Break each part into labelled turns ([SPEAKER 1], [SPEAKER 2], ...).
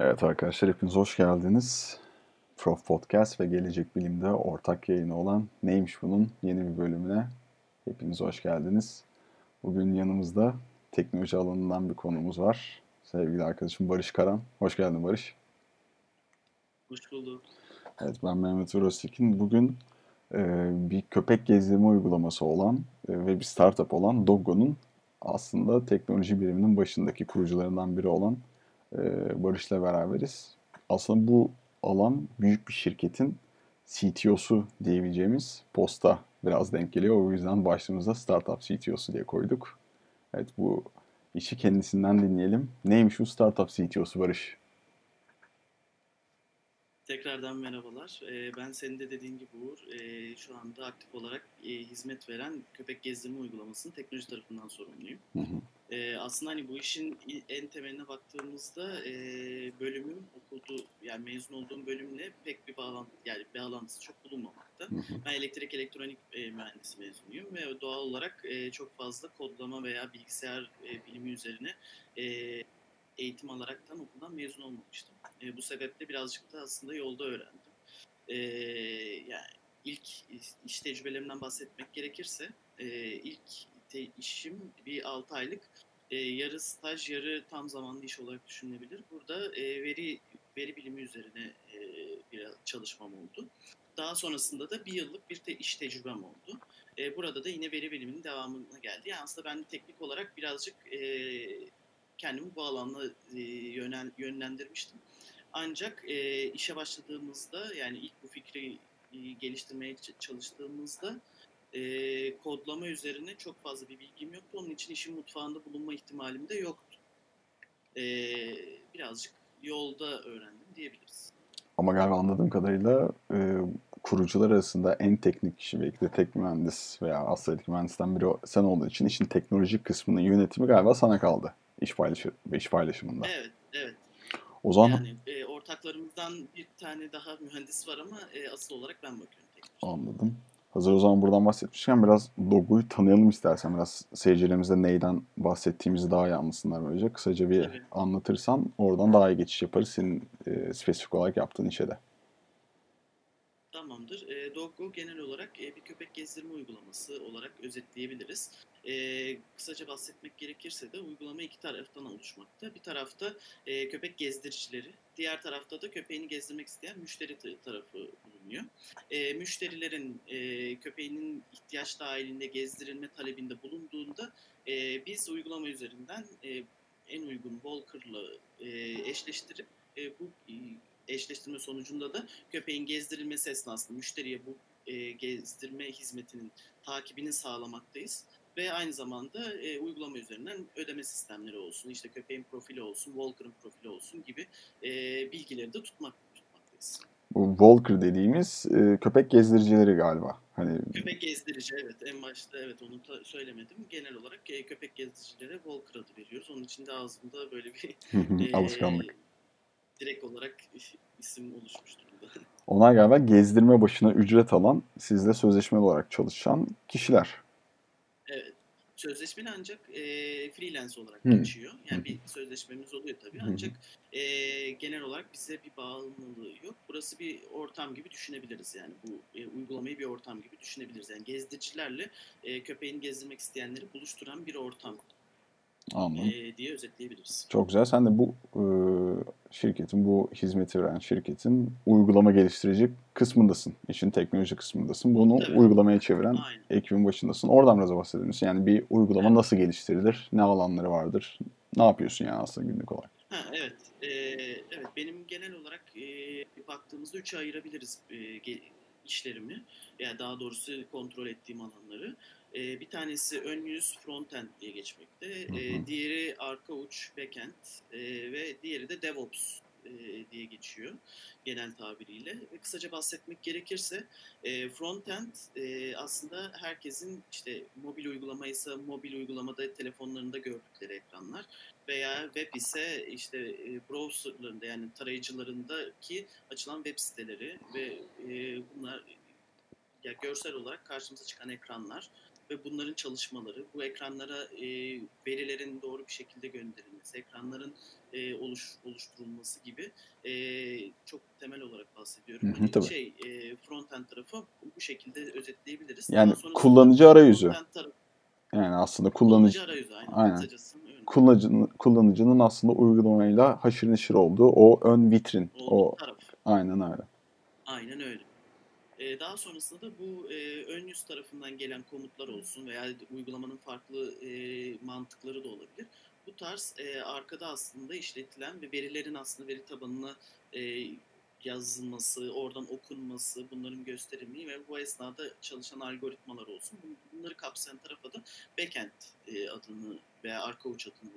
[SPEAKER 1] Evet arkadaşlar hepiniz hoş geldiniz. Prof Podcast ve Gelecek Bilim'de ortak yayını olan Neymiş Bunun yeni bir bölümüne hepiniz hoş geldiniz. Bugün yanımızda teknoloji alanından bir konumuz var. Sevgili arkadaşım Barış Karan. Hoş geldin Barış.
[SPEAKER 2] Hoş bulduk.
[SPEAKER 1] Evet ben Mehmet Urostekin. Bugün e, bir köpek gezdirme uygulaması olan e, ve bir startup olan Doggo'nun aslında teknoloji biriminin başındaki kurucularından biri olan Barış'la beraberiz. Aslında bu alan büyük bir şirketin CTO'su diyebileceğimiz posta biraz denk geliyor. O yüzden başlığımıza Startup CTO'su diye koyduk. Evet bu işi kendisinden dinleyelim. Neymiş bu Startup CTO'su Barış?
[SPEAKER 2] Tekrardan merhabalar. Ee, ben senin de dediğin gibi Uğur, e, şu anda aktif olarak e, hizmet veren köpek gezdirme uygulamasının teknoloji tarafından sorumluyum.
[SPEAKER 1] Hı hı.
[SPEAKER 2] E, aslında hani bu işin en temeline baktığımızda e, bölümüm okudu yani mezun olduğum bölümle pek bir bağlantı yani bağlantısı çok bulunmamakta.
[SPEAKER 1] Hı hı.
[SPEAKER 2] Ben elektrik elektronik e, mühendisi mezunuyum ve doğal olarak e, çok fazla kodlama veya bilgisayar e, bilimi üzerine e, eğitim alaraktan okuldan mezun olmamıştım. E, bu sebeple birazcık da aslında yolda öğrendim. E, yani ilk iş tecrübelerimden bahsetmek gerekirse e, ilk te, işim bir 6 aylık e, yarı staj yarı tam zamanlı iş olarak düşünülebilir. Burada e, veri veri bilimi üzerine e, bir çalışmam oldu. Daha sonrasında da bir yıllık bir te, iş tecrübem oldu. E, burada da yine veri biliminin devamına geldi. Yani aslında ben teknik olarak birazcık e, kendimi bu alanda e, yönel, yönlendirmiştim. Ancak e, işe başladığımızda yani ilk bu fikri e, geliştirmeye çalıştığımızda e, kodlama üzerine çok fazla bir bilgim yoktu. Onun için işin mutfağında bulunma ihtimalim de yoktu. E, birazcık yolda öğrendim diyebiliriz.
[SPEAKER 1] Ama galiba anladığım kadarıyla e, kurucular arasında en teknik kişi belki de tek mühendis veya astrolik mühendisten biri sen olduğu için işin teknolojik kısmının yönetimi galiba sana kaldı iş, paylaşı, iş paylaşımında.
[SPEAKER 2] Evet, evet.
[SPEAKER 1] O zaman
[SPEAKER 2] Yani e, ortaklarımızdan bir tane daha mühendis var ama e, asıl olarak ben bakıyorum teknoloji.
[SPEAKER 1] anladım. Hazır o zaman buradan bahsetmişken biraz Dogu'yu tanıyalım istersen. Biraz seyircilerimize neyden bahsettiğimizi daha iyi anlasınlar böylece. Kısaca bir
[SPEAKER 2] Tabii.
[SPEAKER 1] anlatırsan oradan daha iyi geçiş yaparız senin e, spesifik olarak yaptığın işe de.
[SPEAKER 2] Tamamdır. E, Doggo genel olarak e, bir köpek gezdirme uygulaması olarak özetleyebiliriz. E, kısaca bahsetmek gerekirse de uygulama iki taraftan oluşmakta. Bir tarafta e, köpek gezdiricileri, diğer tarafta da köpeğini gezdirmek isteyen müşteri tarafı bulunuyor. E, müşterilerin e, köpeğinin ihtiyaç dahilinde gezdirilme talebinde bulunduğunda e, biz uygulama üzerinden e, en uygun Walker'la e, eşleştirip e, bu e, eşleştirme sonucunda da köpeğin gezdirilmesi esnasında müşteriye bu e, gezdirme hizmetinin takibini sağlamaktayız. Ve aynı zamanda e, uygulama üzerinden ödeme sistemleri olsun, işte köpeğin profili olsun, Walker'ın profili olsun gibi e, bilgileri de tutmak tutmaktayız.
[SPEAKER 1] Bu Walker dediğimiz e, köpek gezdiricileri galiba. Hani
[SPEAKER 2] Köpek gezdirici evet en başta evet onu da söylemedim. Genel olarak e, köpek gezdiricilere Walker adı veriyoruz. Onun için de ağzımda böyle bir e,
[SPEAKER 1] alışkanlık.
[SPEAKER 2] direkt olarak isim oluşmuş durumda.
[SPEAKER 1] Onlar galiba gezdirme başına ücret alan, sizle sözleşmeli olarak çalışan kişiler.
[SPEAKER 2] Evet. Sözleşmeli ancak e, freelance olarak
[SPEAKER 1] Hı.
[SPEAKER 2] geçiyor. Yani bir sözleşmemiz oluyor tabii ancak e, genel olarak bize bir bağımlılığı yok. Burası bir ortam gibi düşünebiliriz yani bu e, uygulamayı bir ortam gibi düşünebiliriz. Yani gezdiricilerle e, köpeğini gezdirmek isteyenleri buluşturan bir ortam
[SPEAKER 1] Anladım.
[SPEAKER 2] e, diye özetleyebiliriz.
[SPEAKER 1] Çok güzel. Sen de bu e, şirketin, bu hizmeti veren şirketin uygulama geliştirici kısmındasın. İşin teknoloji kısmındasın. Bunu
[SPEAKER 2] Evet.
[SPEAKER 1] uygulamaya çeviren
[SPEAKER 2] Aynen.
[SPEAKER 1] ekibin başındasın. Oradan biraz bahsedelim. Yani bir uygulama
[SPEAKER 2] Evet.
[SPEAKER 1] nasıl geliştirilir? Ne alanları vardır? Ne yapıyorsun yani aslında günlük olarak?
[SPEAKER 2] Ha, evet. Ee, evet. Benim genel olarak e, baktığımızda üçe ayırabiliriz e, işlerimi. Yani daha doğrusu kontrol ettiğim alanları. E, bir tanesi ön yüz frontend diye geçmekte. E,
[SPEAKER 1] Hı hı.
[SPEAKER 2] diğeri arka uç backend e, ve diğeri de DevOps e, diye geçiyor genel tabiriyle. Kısaca bahsetmek gerekirse e, frontend e, aslında herkesin işte mobil uygulamaysa mobil uygulamada telefonlarında gördükleri ekranlar veya web ise işte e, browserlarında yani tarayıcılarındaki açılan web siteleri ve e, bunlar ya görsel olarak karşımıza çıkan ekranlar ve bunların çalışmaları, bu ekranlara e, verilerin doğru bir şekilde gönderilmesi, ekranların e, oluş, oluşturulması gibi e, çok temel olarak bahsediyorum.
[SPEAKER 1] Hı hı,
[SPEAKER 2] hani
[SPEAKER 1] tabii.
[SPEAKER 2] şey e, front-end tarafı bu şekilde özetleyebiliriz.
[SPEAKER 1] Yani kullanıcı arayüzü.
[SPEAKER 2] tarafı-
[SPEAKER 1] Yani aslında
[SPEAKER 2] kullanıcı
[SPEAKER 1] kullanıcı
[SPEAKER 2] arayüzü aynen.
[SPEAKER 1] Aynen.
[SPEAKER 2] Kısacası
[SPEAKER 1] kullanıcının, kullanıcının aslında uygulamayla haşır neşir olduğu o ön vitrin.
[SPEAKER 2] Olduğu
[SPEAKER 1] O
[SPEAKER 2] taraf.
[SPEAKER 1] aynen öyle.
[SPEAKER 2] Aynen öyle. Ee, daha sonrasında da bu e, ön yüz tarafından gelen komutlar olsun veya uygulamanın farklı e, mantıkları da olabilir. Bu tarz e, arkada aslında işletilen ve verilerin aslında veri tabanına e, yazılması, oradan okunması, bunların gösterilmeyi ve bu esnada çalışan algoritmalar olsun. Bun- Bunları kapsayan tarafa da backend e, adını veya arka uç adını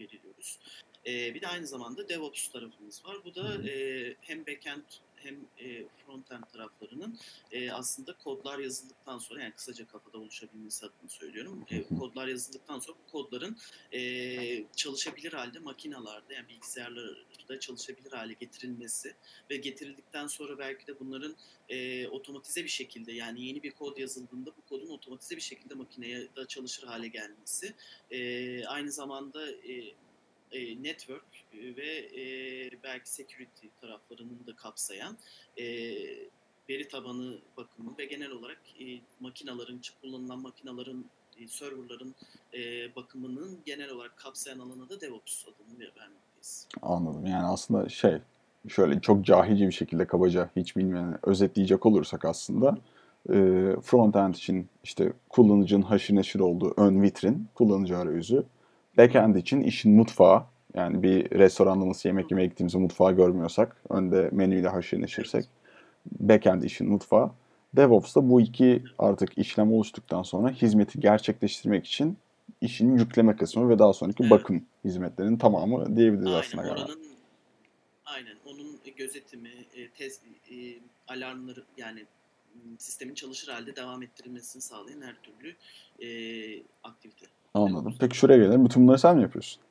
[SPEAKER 2] veriliyoruz. E, bir de aynı zamanda DevOps tarafımız var. Bu da e, hem backend hem e, frontend taraflarının e, aslında kodlar yazıldıktan sonra yani kısaca kafada oluşabilmesi adına söylüyorum. E, kodlar yazıldıktan sonra bu kodların e, çalışabilir halde makinalarda yani bilgisayarlarda çalışabilir hale getirilmesi ve getirildikten sonra belki de bunların e, otomatize bir şekilde yani yeni bir kod yazıldığında bu kodun otomatize bir şekilde makineye da çalışır hale gelmesi e, aynı zamanda e, e, network e, ve e, belki security taraflarının da kapsayan e, veri tabanı bakımı ve genel olarak e, makinaların, kullanılan makinaların, e, serverların e, bakımının genel olarak kapsayan alana da DevOps adını ver- vermekteyiz.
[SPEAKER 1] Anladım. Yani aslında şey şöyle çok cahilce bir şekilde kabaca hiç bilmeyeni özetleyecek olursak aslında e, front-end için işte kullanıcının haşır neşir olduğu ön vitrin, kullanıcı arayüzü. Backend için işin mutfağı. Yani bir restoranda nasıl yemek yemeye gittiğimizde mutfağı görmüyorsak, önde menüyle haşır neşirsek backend işin mutfağı. DevOps'ta bu iki artık işlem oluştuktan sonra hizmeti gerçekleştirmek için işin yükleme kısmı ve daha sonraki
[SPEAKER 2] Evet.
[SPEAKER 1] bakım hizmetlerinin tamamı diyebiliriz aslında
[SPEAKER 2] Aynen
[SPEAKER 1] galiba.
[SPEAKER 2] oranın aynen onun gözetimi, e, test e, alarmları yani sistemin çalışır halde devam ettirilmesini sağlayan her türlü e, aktivite.
[SPEAKER 1] Anladım. Peki şuraya gelelim. Bütün bunları sen mi yapıyorsun?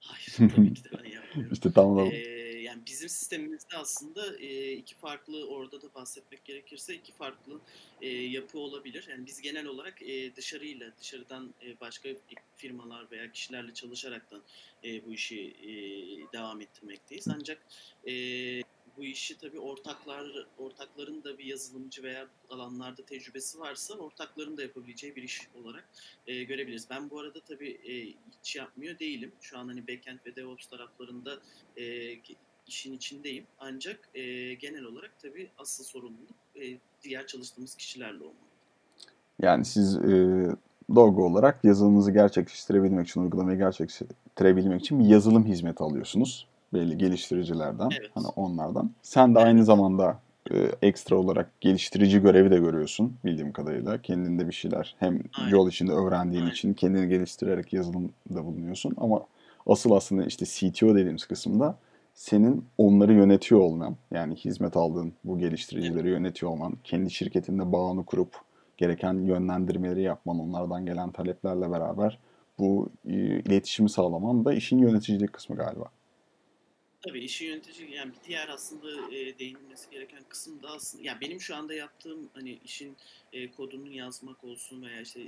[SPEAKER 2] Hayır tabii ki de ben yapmıyorum.
[SPEAKER 1] İşte tam da
[SPEAKER 2] Ee, yani bizim sistemimizde aslında e, iki farklı orada da bahsetmek gerekirse iki farklı e, yapı olabilir. Yani biz genel olarak e, dışarıyla dışarıdan e, başka firmalar veya kişilerle çalışaraktan e, bu işi e, devam ettirmekteyiz. Ancak e, bu işi tabii ortaklar ortakların da bir yazılımcı veya alanlarda tecrübesi varsa ortakların da yapabileceği bir iş olarak e, görebiliriz. Ben bu arada tabii e, hiç yapmıyor değilim. Şu an hani backend ve DevOps taraflarında e, işin içindeyim. Ancak e, genel olarak tabii asıl sorumluluk e, diğer çalıştığımız kişilerle olmalı.
[SPEAKER 1] Yani siz e, Dogo olarak yazılımınızı gerçekleştirebilmek için, uygulamayı gerçekleştirebilmek için bir yazılım hizmeti alıyorsunuz. Belli geliştiricilerden,
[SPEAKER 2] Evet.
[SPEAKER 1] hani onlardan. Sen de aynı zamanda e, ekstra olarak geliştirici görevi de görüyorsun bildiğim kadarıyla. Kendinde bir şeyler hem
[SPEAKER 2] Aynen.
[SPEAKER 1] yol içinde öğrendiğin
[SPEAKER 2] Aynen.
[SPEAKER 1] için kendini geliştirerek yazılımda bulunuyorsun. Ama asıl aslında işte CTO dediğimiz kısımda senin onları yönetiyor olman, yani hizmet aldığın bu geliştiricileri yönetiyor olman, kendi şirketinde bağını kurup gereken yönlendirmeleri yapman, onlardan gelen taleplerle beraber bu e, iletişimi sağlaman da işin yöneticilik kısmı galiba.
[SPEAKER 2] Tabii işin yönetici yani bir diğer aslında e, değinilmesi gereken kısım da aslında ya benim şu anda yaptığım hani işin e, kodunu yazmak olsun veya işte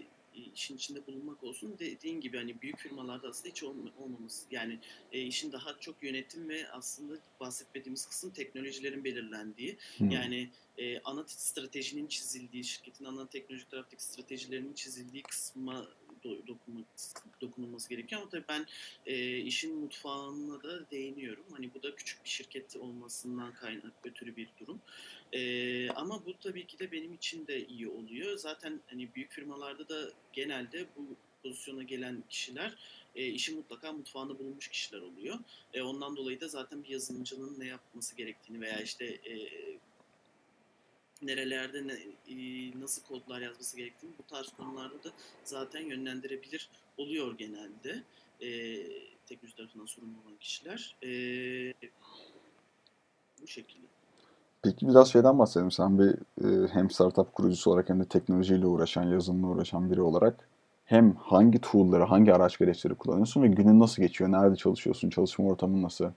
[SPEAKER 2] işin içinde bulunmak olsun dediğin gibi hani büyük firmalarda aslında hiç olma- olmaması yani e, işin daha çok yönetim ve aslında bahsetmediğimiz kısım teknolojilerin belirlendiği
[SPEAKER 1] Hmm.
[SPEAKER 2] yani e, ana stratejinin çizildiği, şirketin ana teknolojik taraftaki stratejilerinin çizildiği kısma dokunulması gerekiyor. Ama tabii ben e, işin mutfağına da değiniyorum. Hani bu da küçük bir şirket olmasından kaynak ötürü bir durum. E, ama bu tabii ki de benim için de iyi oluyor. Zaten hani büyük firmalarda da genelde bu pozisyona gelen kişiler e, işin mutlaka mutfağında bulunmuş kişiler oluyor. E, ondan dolayı da zaten bir yazılımcının ne yapması gerektiğini veya işte e, nerelerde ne, e, nasıl kodlar yazması gerektiğini bu tarz konularda da zaten yönlendirebilir oluyor genelde e, teknoloji tarafından sorumlu olan kişiler. E, bu şekilde.
[SPEAKER 1] Peki biraz şeyden bahsedelim. Sen bir e, hem startup kurucusu olarak hem de teknolojiyle uğraşan, yazılımla uğraşan biri olarak hem hangi tool'ları, hangi araç gereçleri kullanıyorsun ve günün nasıl geçiyor? Nerede çalışıyorsun? Çalışma ortamın nasıl?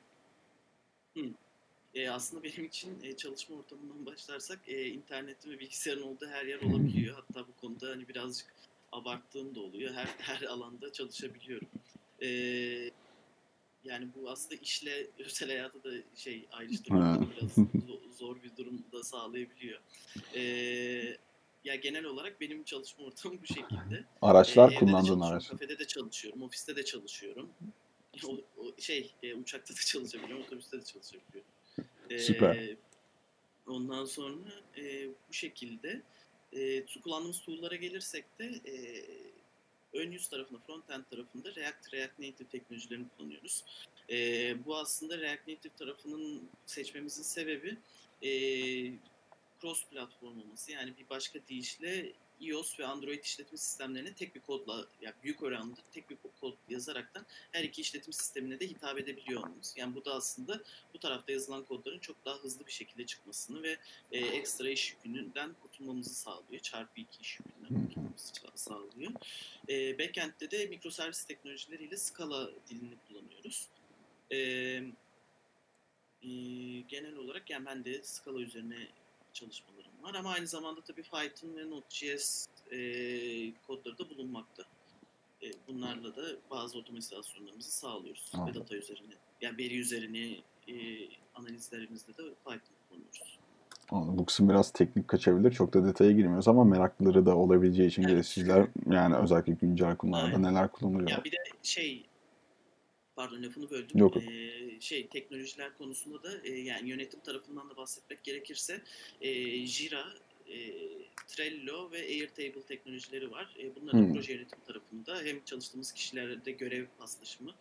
[SPEAKER 2] E, aslında benim için e, çalışma ortamından başlarsak e, internetin ve bilgisayarın olduğu her yer olabiliyor. Hatta bu konuda hani birazcık abarttığım da oluyor. Her her alanda çalışabiliyorum. E, yani bu aslında işle özel hayatı da şey ayrıştırmak biraz zor bir durum da sağlayabiliyor. E, ya genel olarak benim çalışma ortamım bu şekilde.
[SPEAKER 1] Araçlar ee, kullandığın araç.
[SPEAKER 2] Kafede de çalışıyorum, ofiste de çalışıyorum. O, o şey e, uçakta da çalışabiliyorum, otobüste de çalışabiliyorum.
[SPEAKER 1] Süper.
[SPEAKER 2] Ondan sonra e, bu şekilde e, kullandığımız tool'lara gelirsek de e, ön yüz tarafında, front-end tarafında React, React Native teknolojilerini kullanıyoruz. E, bu aslında React Native tarafının seçmemizin sebebi e, cross platform olması. Yani bir başka deyişle iOS ve Android işletim sistemlerine tek bir kodla, yani büyük oranda tek bir kod yazaraktan her iki işletim sistemine de hitap edebiliyor olmamız. Yani bu da aslında bu tarafta yazılan kodların çok daha hızlı bir şekilde çıkmasını ve e, ekstra iş yükünden kurtulmamızı sağlıyor. Çarpı iki iş yükünden kurtulmamızı sağlıyor. E, backend'de de mikroservis teknolojileriyle Scala dilini kullanıyoruz. E, e, genel olarak yani ben de Scala üzerine çalışmalarım var ama aynı zamanda tabii Python ve Node.js e, kodları da bulunmakta. E, bunlarla da bazı otomasyonlarımızı sağlıyoruz. Ve data üzerine, yani veri üzerine e, analizlerimizde de Python kullanıyoruz.
[SPEAKER 1] Anladım. Bu kısım biraz teknik kaçabilir. Çok da detaya girmiyoruz ama meraklıları da olabileceği için evet. sizler yani özellikle güncel konularda neler kullanılıyor?
[SPEAKER 2] Ya bir de şey pardon lafını böldüm. Yok. Ee, şey teknolojiler konusunda da e, yani yönetim tarafından da bahsetmek gerekirse e, Jira, e, Trello ve Airtable teknolojileri var. E, bunların hmm. proje yönetim tarafında hem çalıştığımız kişilerde görev paslaşımı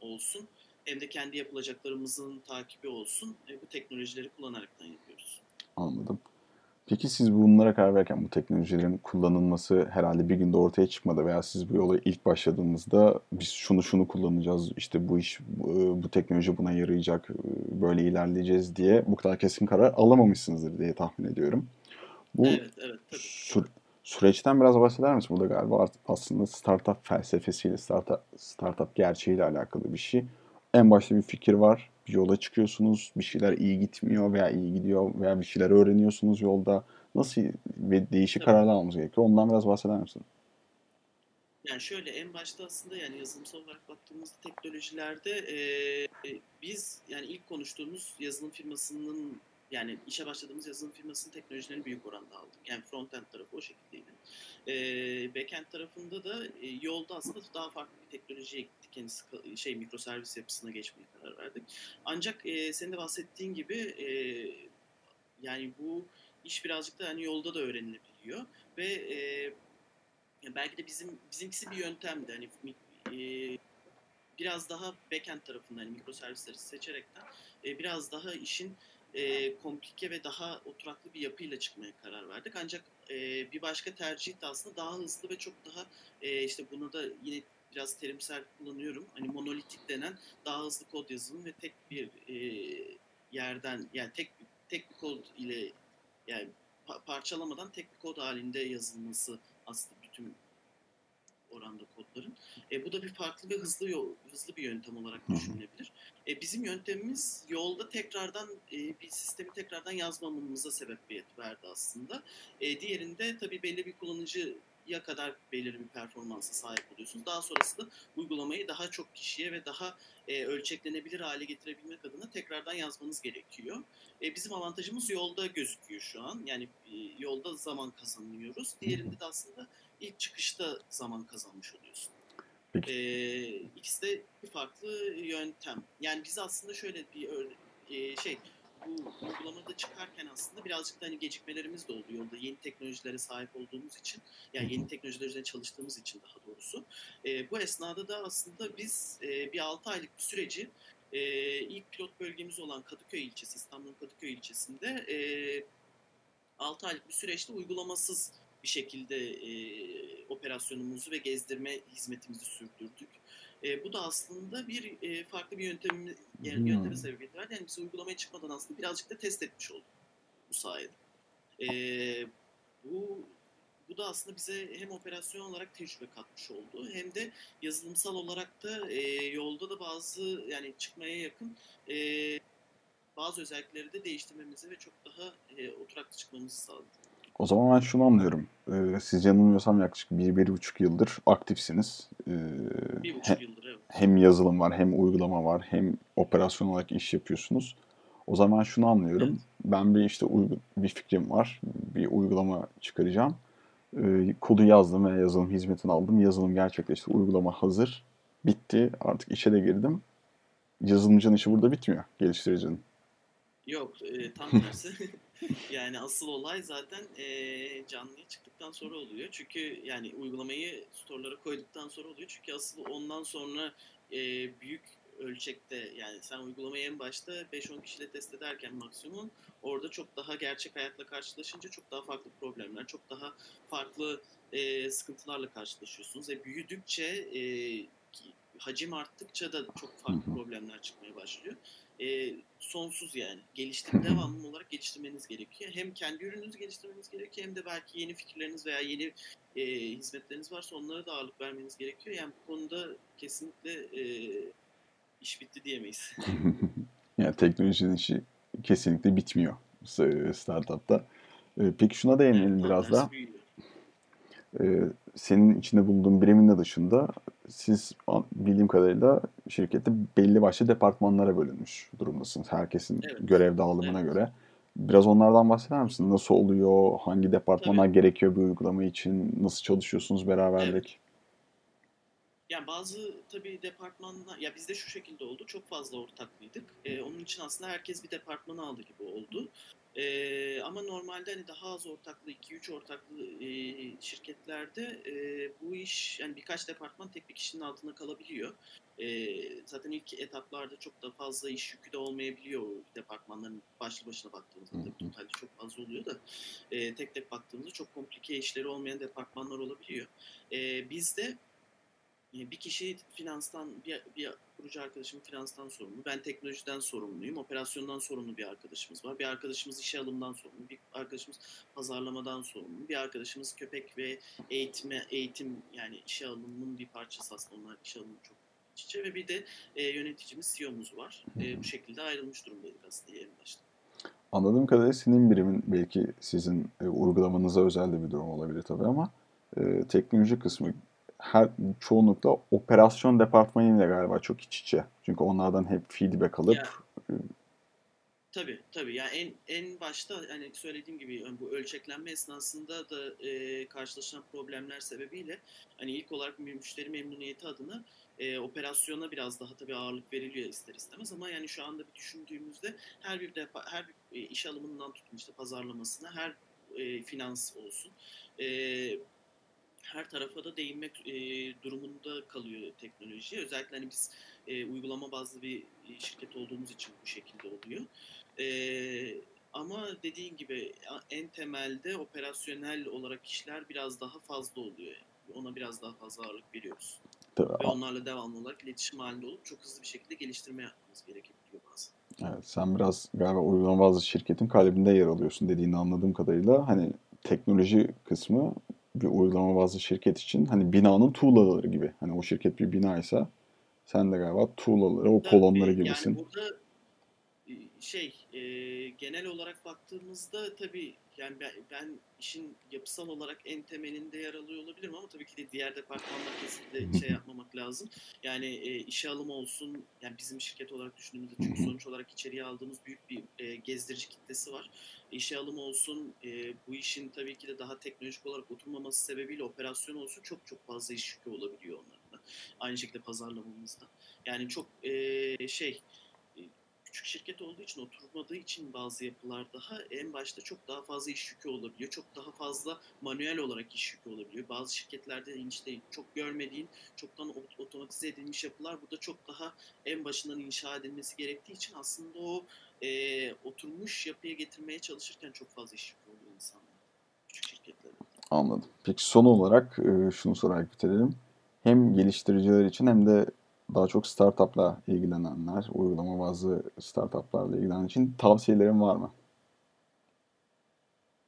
[SPEAKER 2] olsun hem de kendi yapılacaklarımızın takibi olsun. E, bu teknolojileri kullanaraktan yapıyoruz.
[SPEAKER 1] Anladım. Peki siz bunlara karar verirken bu teknolojilerin kullanılması herhalde bir günde ortaya çıkmadı veya siz bu yola ilk başladığınızda biz şunu şunu kullanacağız, işte bu iş, bu, bu teknoloji buna yarayacak, böyle ilerleyeceğiz diye bu kadar kesin karar alamamışsınızdır diye tahmin ediyorum.
[SPEAKER 2] Bu evet, evet, tabii.
[SPEAKER 1] Sü- süreçten biraz bahseder misin? Burada galiba aslında startup felsefesiyle, startup, startup gerçeğiyle alakalı bir şey. En başta bir fikir var, yola çıkıyorsunuz, bir şeyler iyi gitmiyor veya iyi gidiyor veya bir şeyler öğreniyorsunuz yolda. Nasıl ve değişik kararlar almamız gerekiyor? Ondan biraz bahseder misin?
[SPEAKER 2] Yani şöyle en başta aslında yani yazılımsal olarak baktığımız teknolojilerde e, biz yani ilk konuştuğumuz yazılım firmasının yani işe başladığımız yazılım firmasının teknolojilerini büyük oranda aldık. Yani front-end tarafı o şekildeydi. E, back-end tarafında da e, yolda aslında daha farklı bir teknolojiye gittik. Yani şey mikroservis yapısına geçmeye karar verdik. Ancak e, senin de bahsettiğin gibi e, yani bu iş birazcık da hani yolda da öğrenilebiliyor ve e, belki de bizim bizimkisi bir yöntemdi. Hani e, biraz daha backend tarafından hani mikroservisleri seçerekten e, biraz daha işin e, komplike ve daha oturaklı bir yapıyla çıkmaya karar verdik. Ancak e, bir başka tercih de aslında daha hızlı ve çok daha e, işte bunu da yine biraz terimsel kullanıyorum. Hani monolitik denen daha hızlı kod yazılımı ve tek bir e, yerden yani tek tek bir kod ile yani pa- parçalamadan tek bir kod halinde yazılması aslında oranda kodların. E, bu da bir farklı ve hızlı yol, hızlı bir yöntem olarak düşünülebilir. E, bizim yöntemimiz yolda tekrardan e, bir sistemi tekrardan yazmamamıza sebebiyet verdi aslında. E, diğerinde tabii belli bir kullanıcı ya kadar belirli bir performansa sahip oluyorsunuz. Daha sonrasında uygulamayı daha çok kişiye ve daha e, ölçeklenebilir hale getirebilmek adına tekrardan yazmanız gerekiyor. E, bizim avantajımız yolda gözüküyor şu an. Yani e, yolda zaman kazanıyoruz. Diğerinde de aslında ilk çıkışta zaman kazanmış oluyorsun. Peki. E, ikisi de bir farklı yöntem. Yani biz aslında şöyle bir e, şey bu uygulamada çıkarken aslında birazcık da hani gecikmelerimiz de oldu yolda yeni teknolojilere sahip olduğumuz için yani yeni teknolojiler üzerine çalıştığımız için daha doğrusu e, bu esnada da aslında biz e, bir 6 aylık bir süreci e, ilk pilot bölgemiz olan Kadıköy ilçesi İstanbul'un Kadıköy ilçesinde e, 6 aylık bir süreçte uygulamasız bir şekilde e, operasyonumuzu ve gezdirme hizmetimizi sürdürdük. E, bu da aslında bir e, farklı bir yöntem yani hmm. yönteme sebebiyet verdi. Yani biz uygulamaya çıkmadan aslında birazcık da test etmiş olduk bu sayede. E, bu bu da aslında bize hem operasyon olarak tecrübe katmış oldu hem de yazılımsal olarak da e, yolda da bazı yani çıkmaya yakın e, bazı özellikleri de değiştirmemizi ve çok daha e, oturaklı çıkmamızı sağladı.
[SPEAKER 1] O zaman ben şunu anlıyorum. Ee, siz yanılmıyorsam yaklaşık bir, bir buçuk yıldır aktifsiniz. Ee,
[SPEAKER 2] Bir
[SPEAKER 1] he-
[SPEAKER 2] buçuk yıldır evet.
[SPEAKER 1] hem yazılım var, hem uygulama var, hem operasyon olarak iş yapıyorsunuz. O zaman şunu anlıyorum.
[SPEAKER 2] Evet.
[SPEAKER 1] Ben bir işte bir fikrim var. Bir uygulama çıkaracağım. Ee, kodu yazdım ve yazılım hizmetini aldım. Yazılım gerçekleşti. Uygulama hazır. Bitti. Artık işe de girdim. Yazılımcının işi burada bitmiyor. Geliştiricinin.
[SPEAKER 2] Yok e, tam tersi. yani asıl olay zaten e, canlıya çıktıktan sonra oluyor. Çünkü yani uygulamayı store'lara koyduktan sonra oluyor. Çünkü asıl ondan sonra e, büyük ölçekte yani sen uygulamayı en başta 5-10 kişiyle test ederken maksimum orada çok daha gerçek hayatla karşılaşınca çok daha farklı problemler, çok daha farklı e, sıkıntılarla karşılaşıyorsunuz. Ve büyüdükçe e, hacim arttıkça da çok farklı problemler çıkmaya başlıyor. E, sonsuz yani. Geliştir, devamlı olarak geliştirmeniz gerekiyor. Hem kendi ürününüzü geliştirmeniz gerekiyor hem de belki yeni fikirleriniz veya yeni e, hizmetleriniz varsa onlara da ağırlık vermeniz gerekiyor. Yani bu konuda kesinlikle e, iş bitti diyemeyiz.
[SPEAKER 1] Yani teknolojinin işi kesinlikle bitmiyor startupta. Peki şuna değinelim
[SPEAKER 2] Evet,
[SPEAKER 1] biraz
[SPEAKER 2] tersi
[SPEAKER 1] da.
[SPEAKER 2] büyüyor.
[SPEAKER 1] Ee, Senin içinde bulunduğun birimin de dışında siz bildiğim kadarıyla şirkette belli başlı departmanlara bölünmüş durumdasınız. Herkesin
[SPEAKER 2] Evet.
[SPEAKER 1] görev dağılımına
[SPEAKER 2] Evet.
[SPEAKER 1] göre. Biraz onlardan bahseder misin? Nasıl oluyor? Hangi departmanlar
[SPEAKER 2] Tabii.
[SPEAKER 1] gerekiyor bu uygulama için? Nasıl çalışıyorsunuz beraberlik?
[SPEAKER 2] Yani bazı tabii departmanlar, ya bizde şu şekilde oldu, çok fazla ortaklıydık. Ee, onun için aslında herkes bir departmanı aldı gibi oldu. Ee, ama normalde hani daha az ortaklı, 2-3 ortaklı e, şirketlerde e, bu iş, yani birkaç departman tek bir kişinin altında kalabiliyor. Ee, zaten ilk etaplarda çok da fazla iş yükü de olmayabiliyor departmanların başlı başına baktığımızda. Tabii totalde çok fazla oluyor da e, tek tek baktığımızda çok komplike işleri olmayan departmanlar olabiliyor. Ee, bizde e, bir kişi finanstan, bir, bir kurucu arkadaşım finanstan sorumlu. Ben teknolojiden sorumluyum. Operasyondan sorumlu bir arkadaşımız var. Bir arkadaşımız işe alımdan sorumlu. Bir arkadaşımız pazarlamadan sorumlu. Bir arkadaşımız köpek ve eğitime, eğitim yani işe alımının bir parçası aslında. Onlar işe alımı çok iç içe. Ve bir de e, yöneticimiz, CEO'muz var. E, bu şekilde ayrılmış durumdaydık aslında en başta.
[SPEAKER 1] Anladığım kadarıyla senin birimin belki sizin e, uygulamanıza özel de bir durum olabilir tabii ama e, teknoloji kısmı her çoğunlukla operasyon departmanıyla galiba çok iç içe. Çünkü onlardan hep feedback alıp
[SPEAKER 2] Ya, Tabii tabii yani en en başta hani söylediğim gibi yani bu ölçeklenme esnasında da e, karşılaşılan problemler sebebiyle hani ilk olarak müşteri memnuniyeti adına e, operasyona biraz daha tabii ağırlık veriliyor ister istemez ama yani şu anda bir düşündüğümüzde her bir defa her bir e, iş alımından tutun işte pazarlamasına her e, finans olsun e, her tarafa da değinmek e, durumunda kalıyor teknoloji. Özellikle hani biz e, uygulama bazlı bir e, şirket olduğumuz için bu şekilde oluyor. E, ama dediğin gibi en temelde operasyonel olarak işler biraz daha fazla oluyor. Yani. Ona biraz daha fazla ağırlık veriyoruz.
[SPEAKER 1] tabii,
[SPEAKER 2] Ve onlarla devamlı olarak iletişim halinde olup çok hızlı bir şekilde geliştirme yapmamız gerekebiliyor bazen.
[SPEAKER 1] Evet, sen biraz galiba uygulama bazı şirketin kalbinde yer alıyorsun dediğini anladığım kadarıyla. Hani teknoloji kısmı bir uygulama bazı şirket için hani binanın tuğlaları gibi. Hani o şirket bir binaysa sen de galiba tuğlaları, o kolonları
[SPEAKER 2] Tabii,
[SPEAKER 1] gibisin.
[SPEAKER 2] Yani burada şey e, genel olarak baktığımızda tabii yani ben, ben işin yapısal olarak en temelinde yer alıyor olabilirim ama tabii ki de diğer departmanlar kesinlikle şey yapmamak lazım. Yani e, işe alım olsun yani bizim şirket olarak düşündüğümüzde çünkü sonuç olarak içeriye aldığımız büyük bir e, gezdirici kitlesi var. İşe alım olsun e, bu işin tabii ki de daha teknolojik olarak oturmaması sebebiyle operasyon olsun çok çok fazla iş yükü olabiliyor onlarda. Aynı şekilde pazarlamamızda. Yani çok e, şey küçük şirket olduğu için oturmadığı için bazı yapılar daha en başta çok daha fazla iş yükü olabiliyor. Çok daha fazla manuel olarak iş yükü olabiliyor. Bazı şirketlerde işte çok görmediğin, çoktan ot- otomatize edilmiş yapılar burada çok daha en başından inşa edilmesi gerektiği için aslında o e, oturmuş yapıya getirmeye çalışırken çok fazla iş yükü oluyor insanlar. Küçük şirketlerde.
[SPEAKER 1] Anladım. Peki son olarak şunu sorarak bitirelim. Hem geliştiriciler için hem de daha çok startupla ilgilenenler, uygulama bazı startuplarla ilgilenen için tavsiyelerin var mı?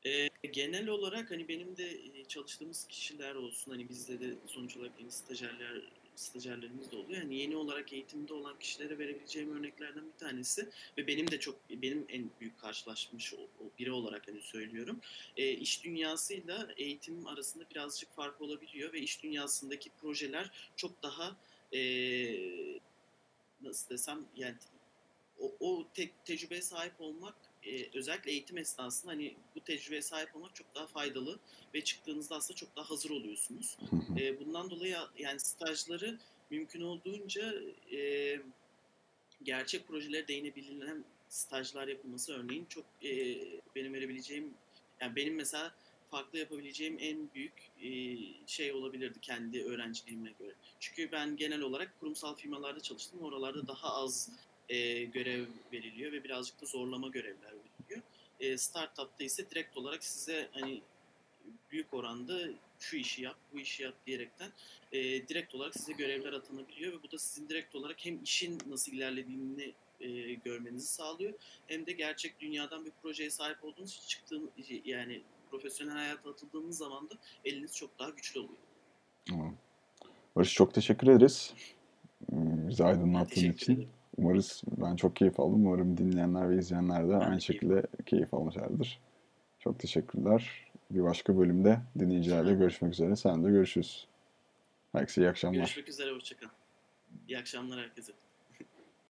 [SPEAKER 2] E, genel olarak hani benim de e, çalıştığımız kişiler olsun hani bizde de sonuç olarak yeni stajyerler stajyerlerimiz de oluyor. Yani yeni olarak eğitimde olan kişilere verebileceğim örneklerden bir tanesi ve benim de çok benim en büyük karşılaşmış biri olarak hani söylüyorum. E, iş dünyasıyla eğitim arasında birazcık fark olabiliyor ve iş dünyasındaki projeler çok daha e, nasıl desem yani o, o te- tecrübeye sahip olmak e, özellikle eğitim esnasında hani bu tecrübeye sahip olmak çok daha faydalı ve çıktığınızda aslında çok daha hazır oluyorsunuz. E, bundan dolayı yani stajları mümkün olduğunca e, gerçek projelere değinebilen stajlar yapılması örneğin çok e, benim verebileceğim yani benim mesela farklı yapabileceğim en büyük e, şey olabilirdi kendi öğrenciliğime göre. Çünkü ben genel olarak kurumsal firmalarda çalıştım. Oralarda daha az e, görev veriliyor ve birazcık da zorlama görevler veriliyor. E, startup'ta ise direkt olarak size hani büyük oranda şu işi yap, bu işi yap diyerekten e, direkt olarak size görevler atanabiliyor ve bu da sizin direkt olarak hem işin nasıl ilerlediğini e, görmenizi sağlıyor hem de gerçek dünyadan bir projeye sahip olduğunuz çıktığın yani profesyonel hayata atıldığınız zaman da eliniz çok daha güçlü oluyor.
[SPEAKER 1] Tamam. Barış çok teşekkür ederiz. Bizi aydınlattığın için.
[SPEAKER 2] ederim.
[SPEAKER 1] Umarız ben çok keyif aldım. Umarım dinleyenler ve izleyenler de
[SPEAKER 2] de
[SPEAKER 1] aynı
[SPEAKER 2] keyif
[SPEAKER 1] şekilde keyif almışlardır. Çok teşekkürler. Bir başka bölümde dinleyicilerle görüşmek üzere. Sen de görüşürüz. Herkese iyi akşamlar.
[SPEAKER 2] Görüşmek üzere, hoşçakalın. İyi akşamlar herkese.